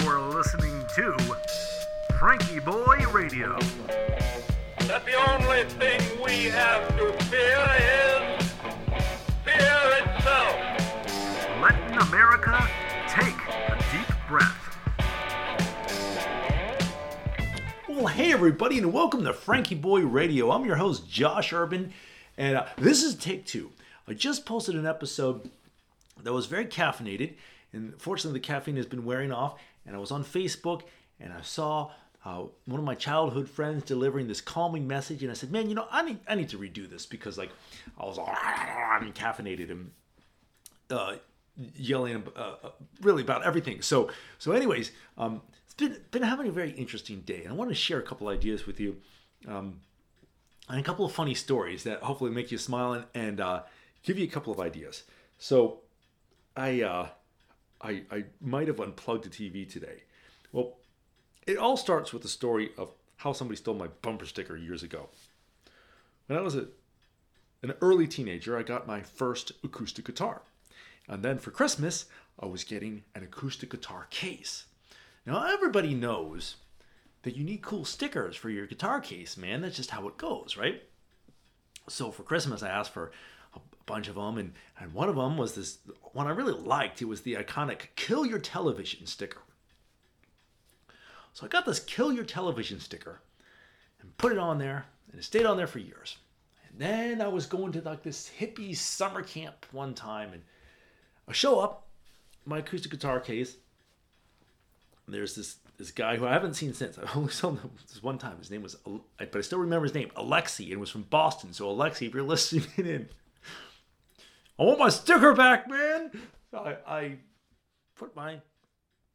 You're listening to FrankieBoi Radio. that the only thing we have to fear is fear itself. Letting America take a deep breath. Well, hey everybody, and welcome to FrankieBoi Radio. I'm your host, Josh Urban, and uh, this is take two. I just posted an episode that was very caffeinated, and fortunately, the caffeine has been wearing off. And I was on Facebook, and I saw uh, one of my childhood friends delivering this calming message, and I said, "Man, you know, I need I need to redo this because like I was all caffeinated and uh, yelling uh, uh, really about everything. So, so anyways, um, it's been been having a very interesting day, and I want to share a couple ideas with you, um, and a couple of funny stories that hopefully make you smile and, and uh, give you a couple of ideas. So, I uh, I I might have unplugged the TV today. Well, it all starts with the story of how somebody stole my bumper sticker years ago. When I was a an early teenager, I got my first acoustic guitar. And then for Christmas, I was getting an acoustic guitar case. Now, everybody knows that you need cool stickers for your guitar case, man. That's just how it goes, right? So for Christmas, I asked for a bunch of them, and, and one of them was this one I really liked. It was the iconic Kill Your Television sticker. So I got this Kill Your Television sticker and put it on there, and it stayed on there for years. And then I was going to like this hippie summer camp one time, and I show up, my acoustic guitar case. There's this this guy who I haven't seen since. I only saw him this one time. His name was, but I still remember his name, Alexi, and was from Boston. So Alexi, if you're listening in, I want my sticker back, man. I, I put my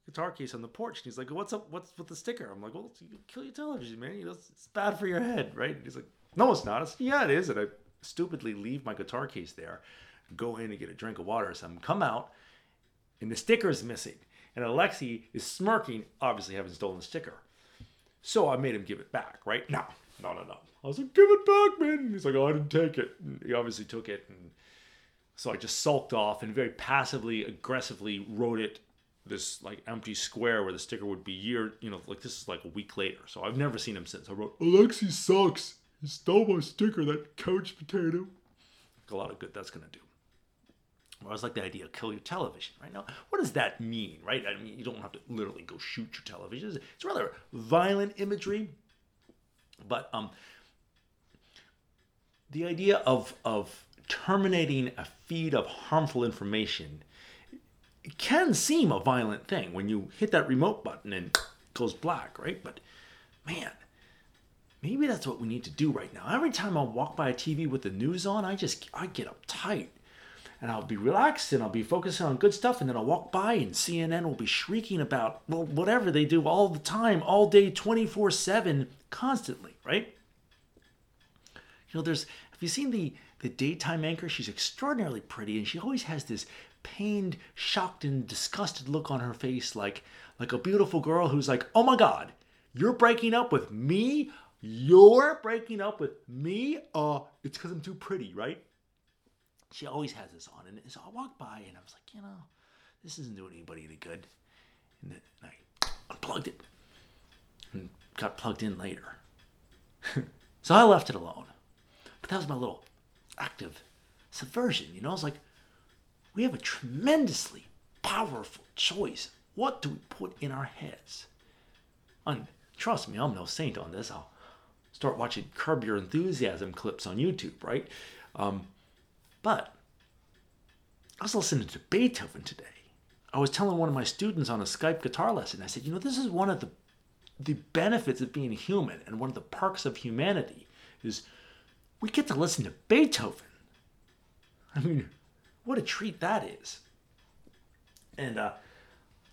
guitar case on the porch, and he's like, "What's up? What's with the sticker?" I'm like, "Well, you kill your television, man. You know, it's, it's bad for your head, right?" And he's like, "No, it's not." I said, "Yeah, it is." And I stupidly leave my guitar case there, go in and get a drink of water or something, come out, and the sticker is missing. And Alexi is smirking, obviously having stolen the sticker. So I made him give it back, right? No, no, no, no. I was like, give it back, man. And he's like, oh, I didn't take it. And he obviously took it. And so I just sulked off and very passively, aggressively wrote it this like empty square where the sticker would be year, you know, like this is like a week later. So I've never seen him since. I wrote, Alexi sucks. He stole my sticker, that couch potato. A lot of good that's to do. I always like the idea of kill your television, right? Now, what does that mean, right? I mean, you don't have to literally go shoot your television. It's- It's rather violent imagery, but um, the idea of of terminating a feed of harmful information can seem a violent thing when you hit that remote button and it goes black, right? But man, maybe that's what we need to do right now. Every time I walk by a TV with the news on, I just I get uptight. And I'll be relaxed and I'll be focusing on good stuff and then I'll walk by and CNN will be shrieking about well whatever they do all the time, all day 24/7 constantly, right? You know, there's have you seen the the daytime anchor? She's extraordinarily pretty and she always has this pained, shocked and disgusted look on her face like like a beautiful girl who's like, "Oh my god, you're breaking up with me? You're breaking up with me? Uh, it's cuz I'm too pretty, right?" She always has this on and so I walked by and I was like, "You know, this isn't doing anybody any good." And then I unplugged it and got plugged in later. so I left it alone. But that was my little active subversion, you know? It's like, we have a tremendously powerful choice. What do we put in our heads? And trust me, I'm no saint on this. I'll start watching Curb Your Enthusiasm clips on YouTube, right? Um, but I was listening to Beethoven today. I was telling one of my students on a Skype guitar lesson, I said, you know, this is one of the the benefits of being human and one of the perks of humanity is we get to listen to Beethoven. I mean, what a treat that is. And uh,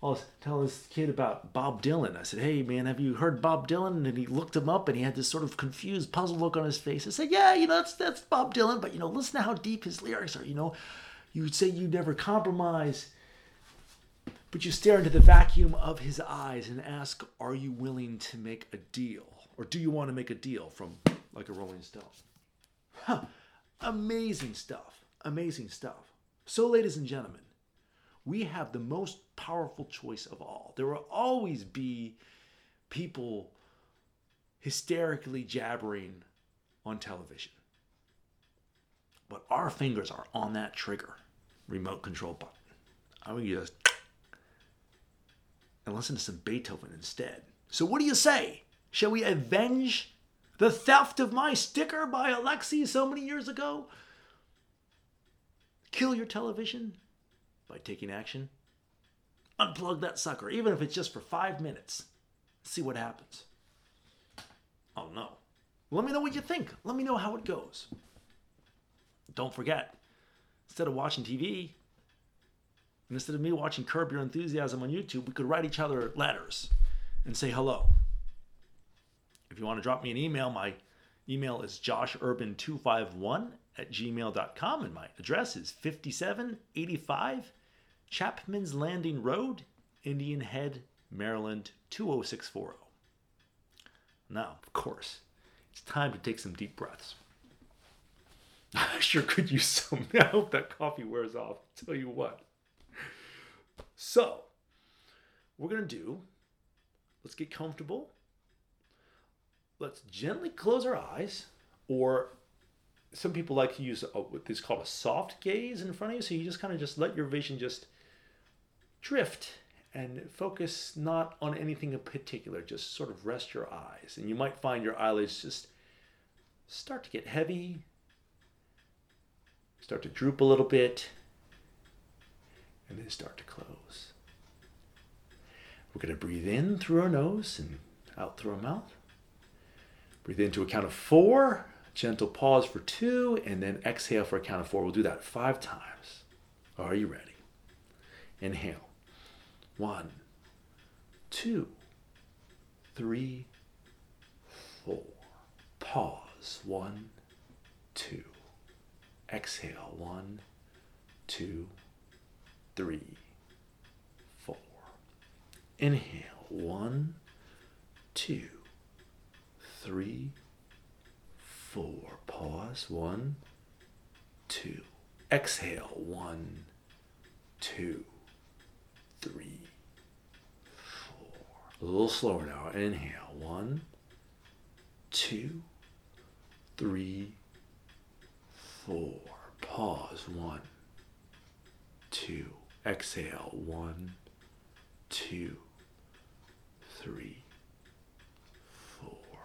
I was telling this kid about Bob Dylan. I said, hey, man, have you heard Bob Dylan? And he looked him up and he had this sort of confused, puzzled look on his face. I said, yeah, you know, that's, that's Bob Dylan, but, you know, listen to how deep his lyrics are. You know, you would say you never compromise, but you stare into the vacuum of his eyes and ask, are you willing to make a deal? Or do you want to make a deal from like a Rolling Stone? Huh. Amazing stuff. Amazing stuff. So, ladies and gentlemen, we have the most powerful choice of all. There will always be people hysterically jabbering on television. But our fingers are on that trigger, remote control button. I would just and listen to some Beethoven instead. So what do you say? Shall we avenge the theft of my sticker by Alexei so many years ago? Kill your television by taking action. Unplug that sucker, even if it's just for five minutes. See what happens. Oh no. Let me know what you think. Let me know how it goes. Don't forget, instead of watching TV, instead of me watching Curb Your Enthusiasm on YouTube, we could write each other letters and say hello. If you want to drop me an email, my email is joshurban251 at gmail.com and my address is 5785 Chapman's Landing Road, Indian Head, Maryland 20640. Now, of course, it's time to take some deep breaths. I sure could use some. I hope that coffee wears off. I'll tell you what. So, we're going to do, let's get comfortable. Let's gently close our eyes, or some people like to use a, what is called a soft gaze in front of you. So you just kind of just let your vision just drift and focus not on anything in particular. Just sort of rest your eyes. And you might find your eyelids just start to get heavy, start to droop a little bit, and then start to close. We're going to breathe in through our nose and out through our mouth. Breathe into a count of four, gentle pause for two, and then exhale for a count of four. We'll do that five times. Are you ready? Inhale. One, two, three, four. Pause. One, two. Exhale. One, two, three, four. Inhale. One, two, three, four. Pause. One, two. Exhale. One, two, three, four. A little slower now. Inhale. One, two, three, four. Pause. One, two. Exhale. One, two, three.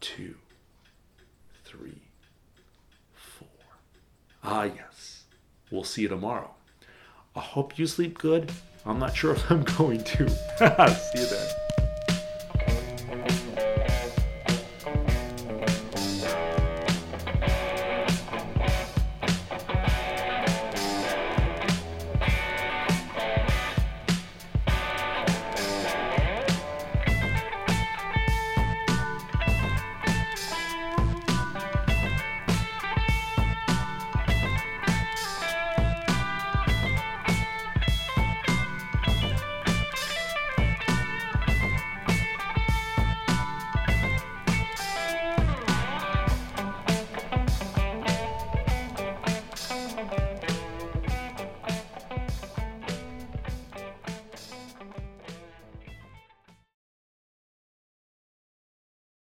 two, three, four. Ah, yes. We'll see you tomorrow. I hope you sleep good. I'm not sure if I'm going to. see you then.